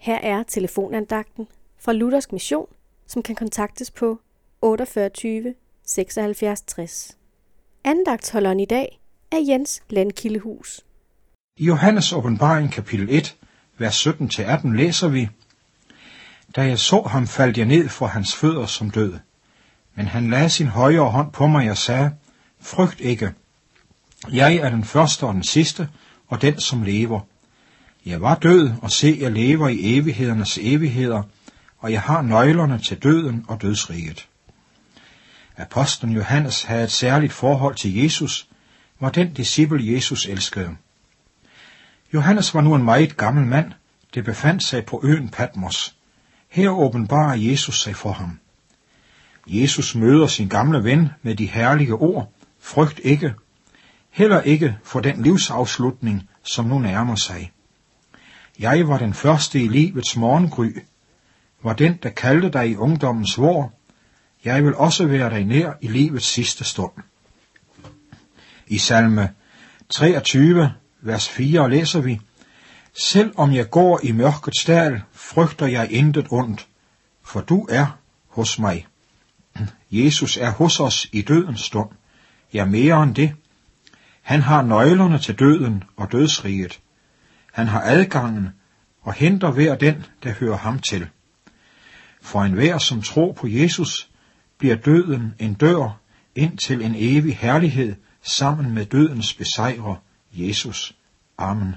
Her er telefonandagten fra Luthersk Mission, som kan kontaktes på 48 76 60. Andagtholderen i dag er Jens Landkildehus. I Johannes åbenbaring kapitel 1, vers 17-18 læser vi, Da jeg så ham, faldt jeg ned for hans fødder som døde. Men han lagde sin højre hånd på mig og sagde, Frygt ikke. Jeg er den første og den sidste, og den som lever. Jeg var død, og se, jeg lever i evighedernes evigheder, og jeg har nøglerne til døden og dødsriget. Apostlen Johannes havde et særligt forhold til Jesus, var den disciple Jesus elskede. Johannes var nu en meget gammel mand, det befandt sig på øen Patmos. Her åbenbarer Jesus sig for ham. Jesus møder sin gamle ven med de herlige ord, frygt ikke, heller ikke for den livsafslutning, som nu nærmer sig. Jeg var den første i livets morgengry, var den, der kaldte dig i ungdommens vor, jeg vil også være dig nær i livets sidste stund. I salme 23, vers 4 læser vi, Selv om jeg går i mørkets dal, frygter jeg intet ondt, for du er hos mig. Jesus er hos os i dødens stund. Ja, mere end det. Han har nøglerne til døden og dødsriget. Han har adgangen og henter hver den, der hører ham til. For enhver, som tror på Jesus, bliver døden en dør ind til en evig herlighed sammen med dødens besejrer, Jesus. Amen.